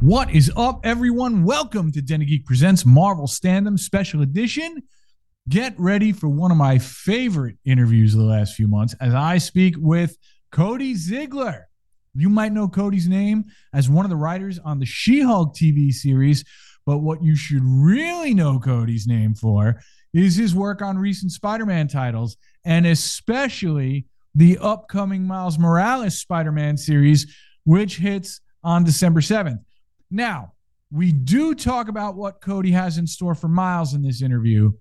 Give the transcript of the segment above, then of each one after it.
What is up, everyone? Welcome to Den Geek Presents Marvel Standom Special Edition. Get ready for one of my favorite interviews of the last few months as I speak with Cody Ziglar. You might know Cody's name as one of the writers on the She-Hulk TV series, but what you should really know Cody's name for is his work on recent Spider-Man titles, and especially the upcoming Miles Morales Spider-Man series, which hits on December 7th. Now, we do talk about what Cody has in store for Miles in this interview,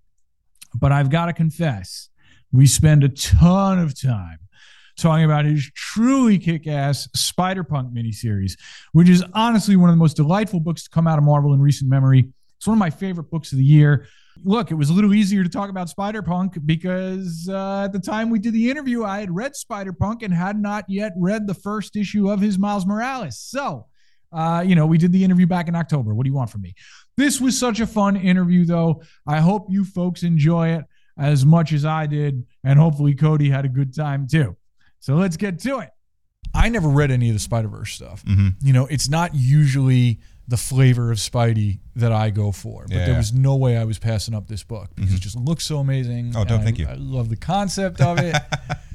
but I've got to confess, we spend a ton of time talking about his truly kick ass Spider Punk miniseries, which is honestly one of the most delightful books to come out of Marvel in recent memory. It's one of my favorite books of the year. Look, it was a little easier to talk about Spider Punk because uh, at the time we did the interview, I had read Spider Punk and had not yet read the first issue of his Miles Morales. So, uh, you know, we did the interview back in October. What do you want from me? This was such a fun interview, though. I hope you folks enjoy it as much as I did, and hopefully Cody had a good time too. So let's get to it. I never read any of the Spider Verse stuff. Mm-hmm. You know, it's not usually the flavor of Spidey that I go for, but there was no way I was passing up this book because it just looks so amazing. Oh, don't I- thank you. I love the concept of it.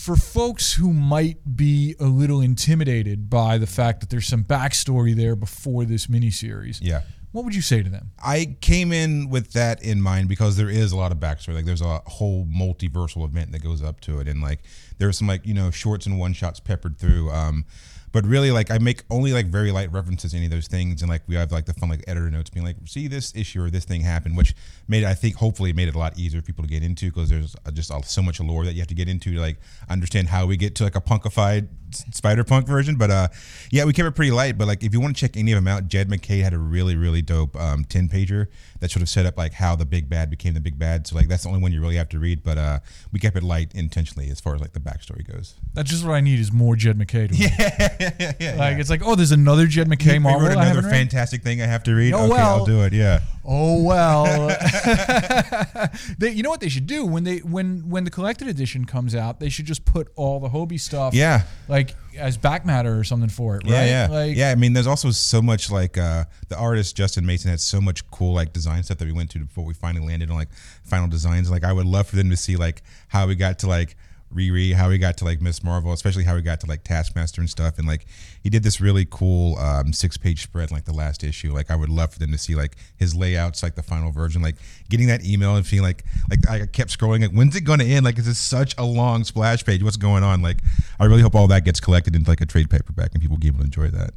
for folks who might be a little intimidated by the fact that there's some backstory there before this miniseries, Yeah. what would you say to them? I came in with that in mind because there is a lot of backstory. Like there's a whole multiversal event that goes up to it, and like there's some like you know shorts and one shots peppered through. Um, but really, like I make only like very light references to any of those things, and like we have like the fun like editor notes being like, see this issue or this thing happened, which made I think hopefully made it a lot easier for people to get into because there's just so much lore that you have to get into to like understand how we get to like a punkified spider punk version. But uh, yeah, we kept it pretty light. But like if you want to check any of them out, Jed MacKay had a really really dope um, ten pager that sort of set up like how the big bad became the big bad. So like that's the only one you really have to read. But uh, we kept it light intentionally as far as like the backstory goes. That's just what I need is more Jed MacKay. To read. yeah, yeah, Like it's like, oh, there's another Jed MacKay They Marvel. wrote another haven't read. fantastic thing I have to read. Oh, okay, well. I'll do it. Yeah. Oh well. they, you know what they should do when they when when the collected edition comes out, they should just put all the Hobie stuff, Yeah. like as back matter or something for it, right? Yeah, yeah, Like, yeah. I mean, there's also so much like uh, the artist Justin Mason had so much cool like design stuff that we went to before we finally landed on like final designs. Like, I would love for them to see like how we got to like Riri, how he got to like Miss Marvel, especially how he got to like Taskmaster and stuff. And like, he did this really cool um, six page spread like the last issue. Like, I would love for them to see like his layouts, like the final version. Like, getting that email and feeling like like I kept scrolling like, when's it going to end? Like, this is such a long splash page. What's going on? Like, I really hope all that gets collected into like a trade paperback and people be able to enjoy that.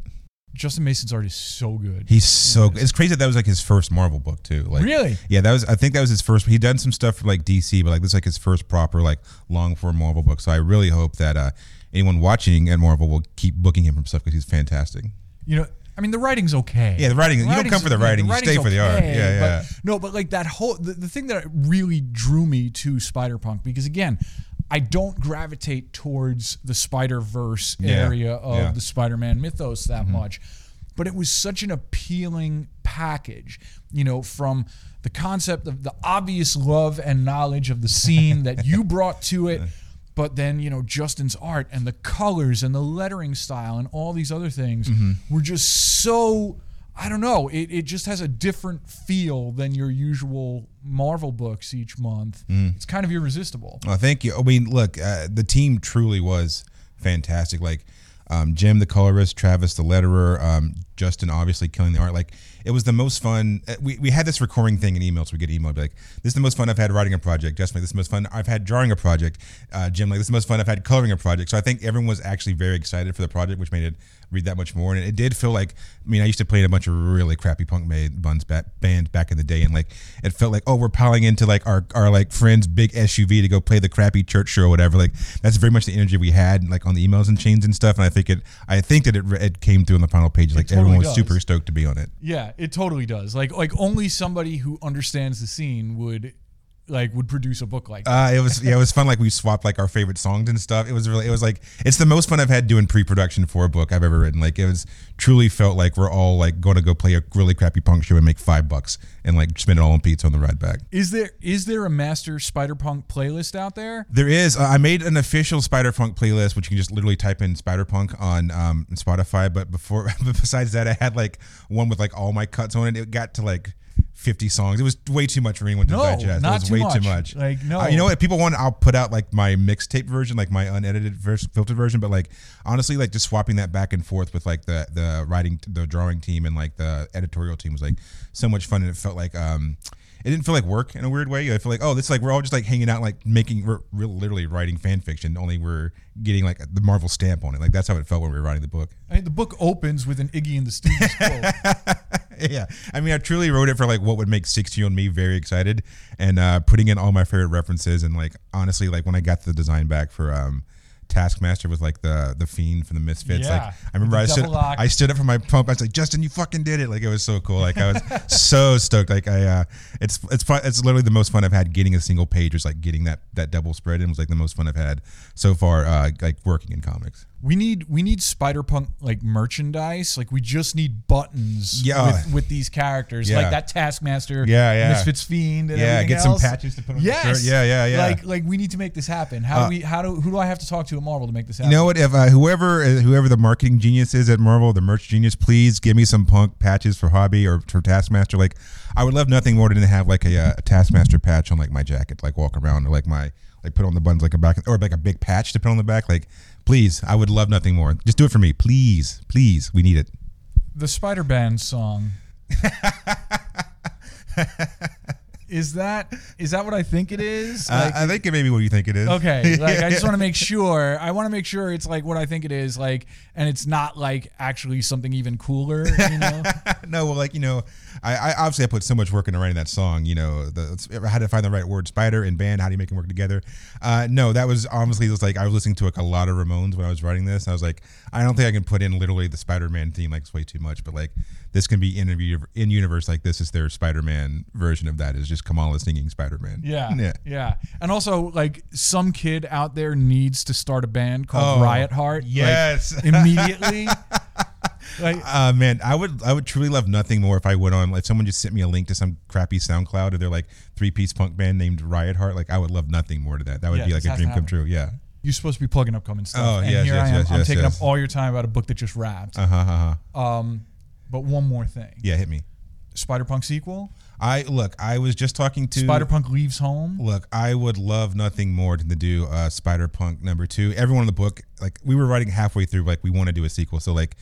Justin Mason's art is so good. He's so it's crazy that that was like his first Marvel book too. Like Really? Yeah, that was I think that was his first he done some stuff for like DC, but like this is like his first proper like long form Marvel book. So I really hope that uh anyone watching at Marvel will keep booking him from stuff because he's fantastic. You know, I mean, the writing's okay. Yeah, the writing- you don't come for the writing, you stay for the art. okay, Yeah, but- yeah. no, but like that whole the, the thing that really drew me to Spider Punk because again, I don't gravitate towards the Spider Verse Yeah, area of yeah. the Spider Man mythos that Mm-hmm. much, but it was such an appealing package. You know, from the concept of the obvious love and knowledge of the scene that you brought to it. But then, you know, Justin's art and the colors and the lettering style and all these other things Mm-hmm. were just so I don't know. It, it just has a different feel than your usual Marvel books each month. Mm. It's kind of irresistible. Oh, thank you. I mean, look, uh, the team truly was fantastic. Like um, Jim, the colorist, Travis, the letterer, um, Justin obviously killing the art. Like it was the most fun. uh, We, we had this recurring thing in emails. We get emailed like, "This is the most fun I've had writing a project." Justin, like, "This is the most fun I've had drawing a project." Uh, Jim, like, "This is the most fun I've had coloring a project." So I think everyone was actually very excited for the project, which made it read that much more. And it did feel like, I mean, I used to play in a bunch of really crappy punk made buns back, bands back in the day, and like it felt like, oh, we're piling into like our our like friends' big SUV to go play the crappy church show or whatever. Like that's very much the energy we had, like on the emails and chains and stuff. And I think it, I think that it, it came through on the final page. Like Oh everyone was does. super stoked to be on it. Yeah, it totally does. Like like only somebody who understands the scene would like would produce a book like that. Uh, it was yeah, it was fun. Like we swapped like our favorite songs and stuff. It was really, it was like it's the most fun I've had doing pre-production for a book I've ever written. Like it was truly felt like we're all like going to go play a really crappy punk show and make five bucks and like spend it all on pizza on the ride back. Is there is there a master Spider Punk playlist out there? There is. Uh, I made an official Spider Punk playlist, which you can just literally type in Spider Punk on um, Spotify. But before, but besides that, I had like one with like all my cuts on it. It got to like. 50 songs. It was way too much for anyone to No, digest. not it was too way much. too much. Like, no. Uh, you know what? If people want, I'll put out like my mixtape version, like my unedited, vers- filtered version. But like honestly, like just swapping that back and forth with like the the writing, the drawing team, and like the editorial team was like so much fun, and it felt like um, it didn't feel like work in a weird way. I feel like oh, this is like we're all just like hanging out, like making, we're, we're literally writing fan fiction. Only we're getting like the Marvel stamp on it. Like that's how it felt when we were writing the book. I mean, the book opens with an Iggy and the Stooges quote. yeah, I mean, I truly wrote it for like what would make sixteen-year-old me very excited, and uh, putting in all my favorite references. And like honestly, like when I got the design back for um, Taskmaster with like the the fiend from the Misfits, Yeah, like I remember I stood lock. I stood up for my pump. I was like, Justin, you fucking did it! Like it was so cool. Like I was so stoked. Like I, uh, it's it's fun. It's literally the most fun I've had getting a single page. Was like getting that that double spread in was like the most fun I've had so far. Uh, like working in comics. We need we need Spider Punk like merchandise. Like we just need buttons Yeah. with, with these characters. Yeah. Like that Taskmaster, Yeah, yeah. Misfits Fiend, Yeah, get some patches to put on the yes. shirt. Yeah, yeah, yeah. Like like we need to make this happen. How Uh, do we how do who do I have to talk to at Marvel to make this happen? You know what? If uh, whoever uh, whoever the marketing genius is at Marvel, the merch genius, please give me some punk patches for Hobie or for Taskmaster. Like, I would love nothing more than to have like a, uh, a Taskmaster patch on like my jacket, like walk around or like my like put on the buttons like a back or like a big patch to put on the back. Like, please, I would love nothing more. Just do it for me, please, please. We need it. the Spider Band song. is that is that what I think it is? Uh, I think it may be what you think it is. Okay, like I just want to make sure. I want to make sure it's like what I think it is, like, and it's not like actually something even cooler. You know? no, well, like you know, I, I obviously I put so much work into writing that song. You know, the, I had to find the right word, spider and band. How do you make them work together? Uh, no, that was honestly just like I was listening to like a lot of Ramones when I was writing this. I was like, I don't think I can put in literally the Spider-Man theme. Like it's way too much. But like this can be in in universe. Like this is their Spider-Man version of that. Is just Kamala singing Spider-Man. Yeah, yeah. yeah, And also, like, some kid out there needs to start a band called Oh, Riot Heart. like, yes. immediately. like, Uh, man, I would I would truly love nothing more if I went on like someone just sent me a link to some crappy SoundCloud or they're like three piece punk band named Riot Heart. Like I would love nothing more to that. That would Yeah, be like a dream come true. Yeah. you're supposed to be plugging upcoming stuff. Oh, and yes, here yes, I am. yes, I'm yes, taking up all your time about a book that just wrapped. Uh huh. Uh-huh. Um, but one more thing. Yeah, hit me. Spider Punk sequel. I look. I was just talking to Spider Punk leaves home. Look, I would love nothing more than to do uh, Spider Punk number two. Everyone in the book, like we were writing halfway through, like we want to do a sequel. So like,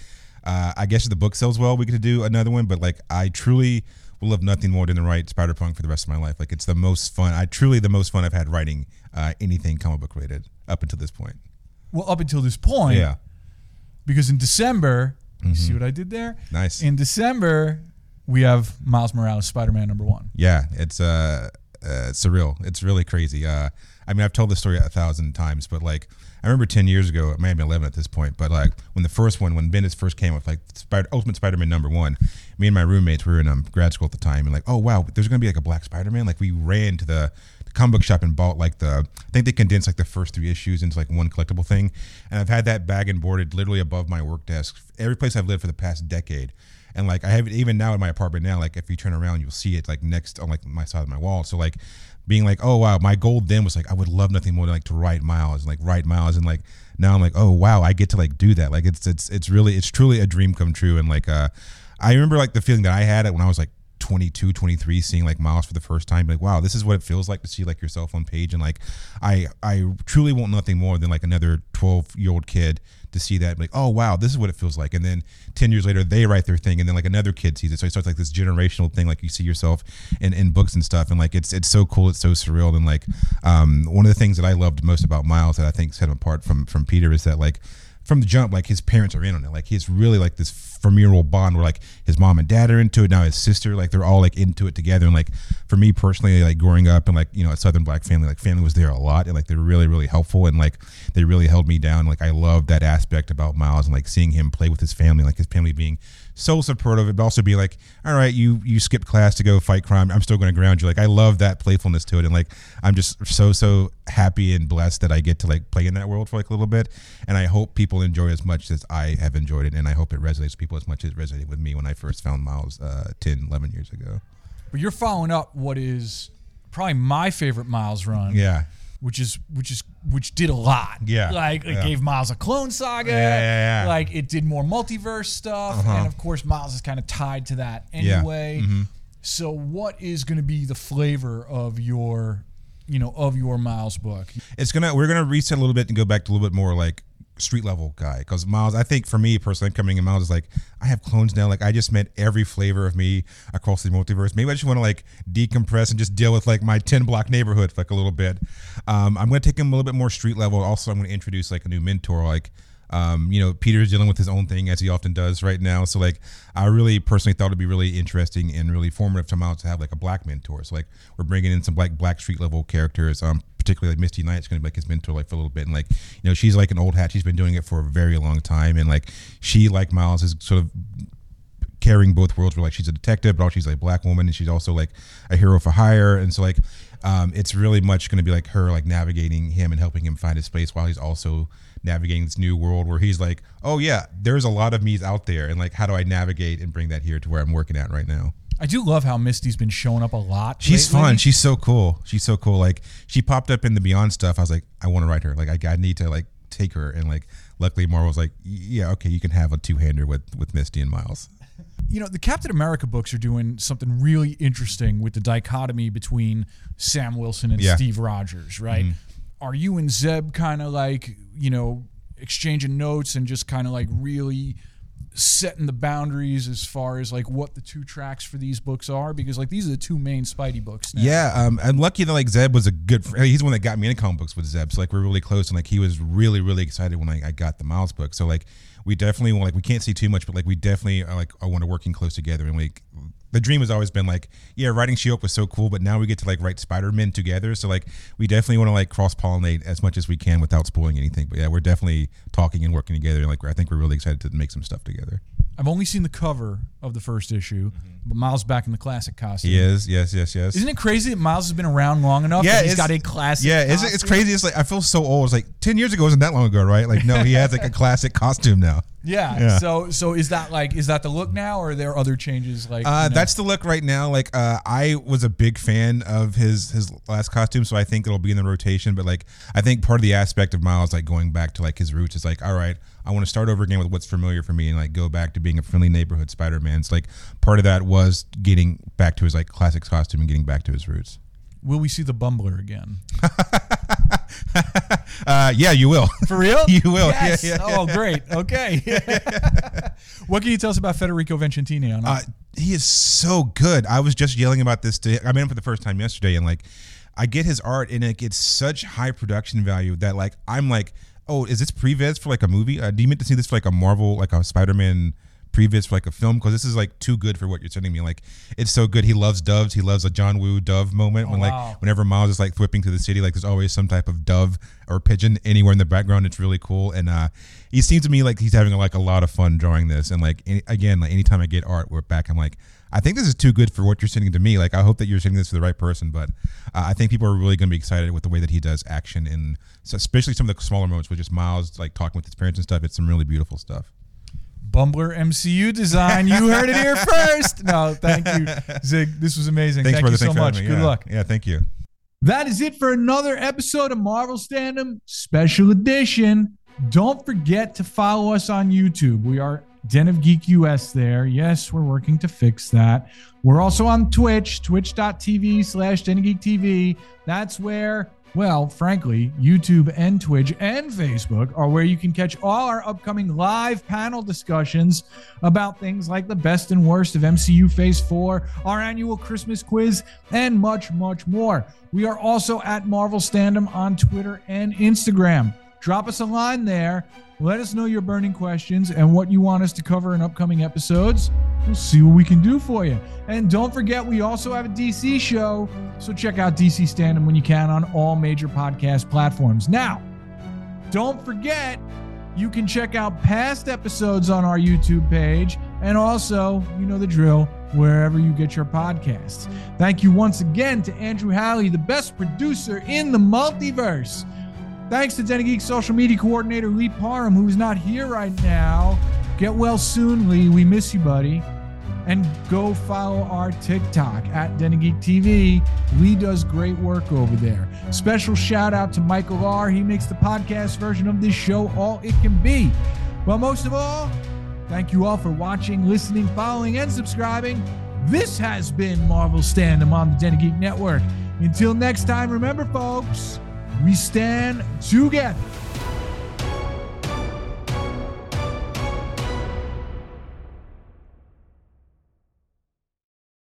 uh, I guess if the book sells well, we could do another one. But like, I truly will love nothing more than to write Spider Punk for the rest of my life. Like, it's the most fun. I truly the most fun I've had writing uh, anything comic book related up until this point. Well, up until this point, Yeah, because in December, you see what I did there? nice. In December, we have Miles Morales, Spider Man number one. Yeah, it's uh, uh surreal. It's really crazy. Uh, I mean, I've told this story a thousand times, but like, I remember ten years ago, it may have been eleven at this point, but like when the first one, when Bendis first came with like Spider, Ultimate Spider-Man number one, me and my roommates we were in um, grad school at the time, and like, oh wow, there's gonna be like a Black Spider-Man. Like we ran to the comic book shop and bought like the, I think they condensed like the first three issues into like one collectible thing, and I've had that bag and boarded literally above my work desk every place I've lived for the past decade. And like I have it even now in my apartment now, like if you turn around, you'll see it like next on like my side of my wall. So like being like, oh wow, my goal then was like I would love nothing more than like to write miles, and like write miles, and like now I'm like, oh wow, I get to like do that. Like it's it's it's really it's truly a dream come true. And like uh I remember like the feeling that I had when I was like 22, 23, seeing like Miles for the first time, like, wow, this is what it feels like to see like yourself on page. And like, I, I truly want nothing more than like another 12 year old kid to see that, like, oh, wow, this is what it feels like. And then 10 years later, they write their thing. And then like another kid sees it. So it starts like this generational thing. Like you see yourself in, in books and stuff. And like, it's, it's so cool. It's so surreal. And like, um, one of the things that I loved most about Miles that I think set him apart from, from Peter is that like, from the jump, like his parents are in on it. Like he's really like this familial bond where like his mom and dad are into it. Now his sister, like they're all like into it together. And like for me personally, like growing up and like, you know, a Southern black family, like family was there a lot and like they're really, really helpful. And like they really held me down. Like I love that aspect about Miles and like seeing him play with his family, like his family being so supportive, but also be like, all right, you you skipped class to go fight crime. I'm still going to ground you. Like I love that playfulness to it, and like I'm just so so happy and blessed that I get to like play in that world for like a little bit, and I hope people enjoy as much as I have enjoyed it, and I hope it resonates with people as much as it resonated with me when I first found Miles uh, 10, 11 years ago. But you're following up what is probably my favorite Miles run. Yeah. Which is which is which did a lot. Yeah. Like it Yeah. gave Miles a clone saga. Yeah, yeah, yeah. Like it did more multiverse stuff. Uh-huh. And of course Miles is kind of tied to that Yeah. anyway. Mhm. So what is gonna be the flavor of your you know, of your Miles book? it's gonna we're gonna reset a little bit and go back to a little bit more like street level guy because Miles I think for me personally coming in Miles is like I have clones now like I just met every flavor of me across the multiverse maybe I just want to like decompress and just deal with like my 10 block neighborhood for like a little bit um, I'm gonna take him a little bit more street level also I'm gonna introduce like a new mentor like um, you know, Peter's dealing with his own thing as he often does right now. So like, I really personally thought it'd be really interesting and really formative to Miles to have like a black mentor. So like, we're bringing in some black black street level characters. Um, particularly like Misty Knight's going to be like his mentor like for a little bit, and like, you know, she's like an old hat. She's been doing it for a very long time, and like, she like Miles is sort of carrying both worlds where like she's a detective but also she's like a black woman and she's also like a hero for hire and so like um, it's really much going to be like her like navigating him and helping him find his place while he's also navigating this new world where he's like oh yeah there's a lot of me's out there and like how do i navigate and bring that here to where i'm working at right now I do love how Misty's been showing up a lot. She's lately. fun. She's so cool. She's so cool. Like she popped up in the Beyond stuff. I was like, I want to write her. Like I, I need to like take her. And like, luckily Marvel was like, yeah, okay, you can have a two hander with with Misty and Miles. you know, the Captain America books are doing something really interesting with the dichotomy between Sam Wilson and Yeah. Steve Rogers, right? Mm-hmm. Are you and Zeb kind of like, you know, exchanging notes and just kind of like really setting the boundaries as far as like what the two tracks for these books are? Because like these are the two main Spidey books now. Yeah, um, I'm lucky that like Zeb was a good. Fr- he's the one that got me into comic books with Zeb. So like we're really close, and like he was really really excited when I, I got the Miles book. So like we definitely like we can't see too much, but like we definitely are like I want to working close together, and like the dream has always been like yeah, writing She-Hulk was so cool, but now we get to like write Spider-Man together. So like we definitely want to like cross pollinate as much as we can without spoiling anything. But yeah, we're definitely talking and working together, and like I think we're really excited to make some stuff together. I've only seen the cover of the first issue, mm-hmm. but Miles back in the classic costume. He is, yes, yes, yes. Isn't it crazy that Miles has been around long enough? Yeah, that he's got a classic. Yeah, it's, it's crazy. It's like I feel so old. It's like ten years ago wasn't that long ago, right? Like no, he has like a classic costume now. Yeah. Yeah. So so is that like is that the look now, or are there other changes? Like Uh, you know? That's the look right now. Like uh, I was a big fan of his his last costume, so I think it'll be in the rotation. But like I think part of the aspect of Miles like going back to like his roots is like, all right, I want to start over again with what's familiar for me and like go back to being a friendly neighborhood Spider-Man. So like part of that was getting back to his like classic costume and getting back to his roots. will we see the Bumbler again? Uh, yeah, you will. For real? You will. Yes. Yeah, yeah, Oh, great. Okay. what can you tell us about Federico Vicentini? On Uh, he is so good. I was just yelling about this. To, I met him for the first time yesterday, and like, I get his art, and it gets such high production value that like I'm like, oh, is this previs for like a movie? Uh, do you meant to see this for like a Marvel, like a Spider-Man previs for like a film? Because this is like too good for what you're sending me. Like, it's so good. He loves doves. He loves a John Woo dove moment when Oh, like wow. whenever Miles is like whipping through the city, like there's always some type of dove or pigeon anywhere in the background. It's really cool, and uh, he seems to me like he's having like a lot of fun drawing this. And like any, again, like anytime I get art, back. I'm like, I think this is too good for what you're sending to me. Like I hope that you're sending this to the right person, but uh, I think people are really going to be excited with the way that he does action and so especially some of the smaller moments with just Miles like talking with his parents and stuff. It's some really beautiful stuff. Bumbler MCU design. You heard it here first. No, thank you, Zig. This was amazing. Thanks, thank brother. you so much. Good Yeah. luck. Yeah, thank you. That is it for another episode of Marvel Standom Special Edition. Don't forget to follow us on YouTube. We are Den of Geek US there. Yes, we're working to fix that. We're also on Twitch, twitch.tv slash Den of Geek TV. That's where well, frankly, YouTube and Twitch and Facebook are where you can catch all our upcoming live panel discussions about things like the best and worst of MCU Phase 4, our annual Christmas quiz, and much, much more. We are also at Marvel Standom on Twitter and Instagram. Drop us a line there. Let us know your burning questions and what you want us to cover in upcoming episodes. We'll see what we can do for you. And don't forget, we also have a DC show. So check out DC Standom when you can on all major podcast platforms. Now, don't forget, you can check out past episodes on our YouTube page and also, you know the drill, wherever you get your podcasts. Thank you once again to Andrew Halley, the best producer in the multiverse. Thanks to Den Geek social media coordinator Lee Parham, who's not here right now. Get well soon, Lee. We miss you, buddy. And go follow our TikTok at Den Geek TV. Lee does great work over there. Special shout out to Michael R. He makes the podcast version of this show all it can be. Well, most of all, thank you all for watching, listening, following, and subscribing. This has been Marvel Standom on the Den Geek Network. Until next time, remember, folks we stand together.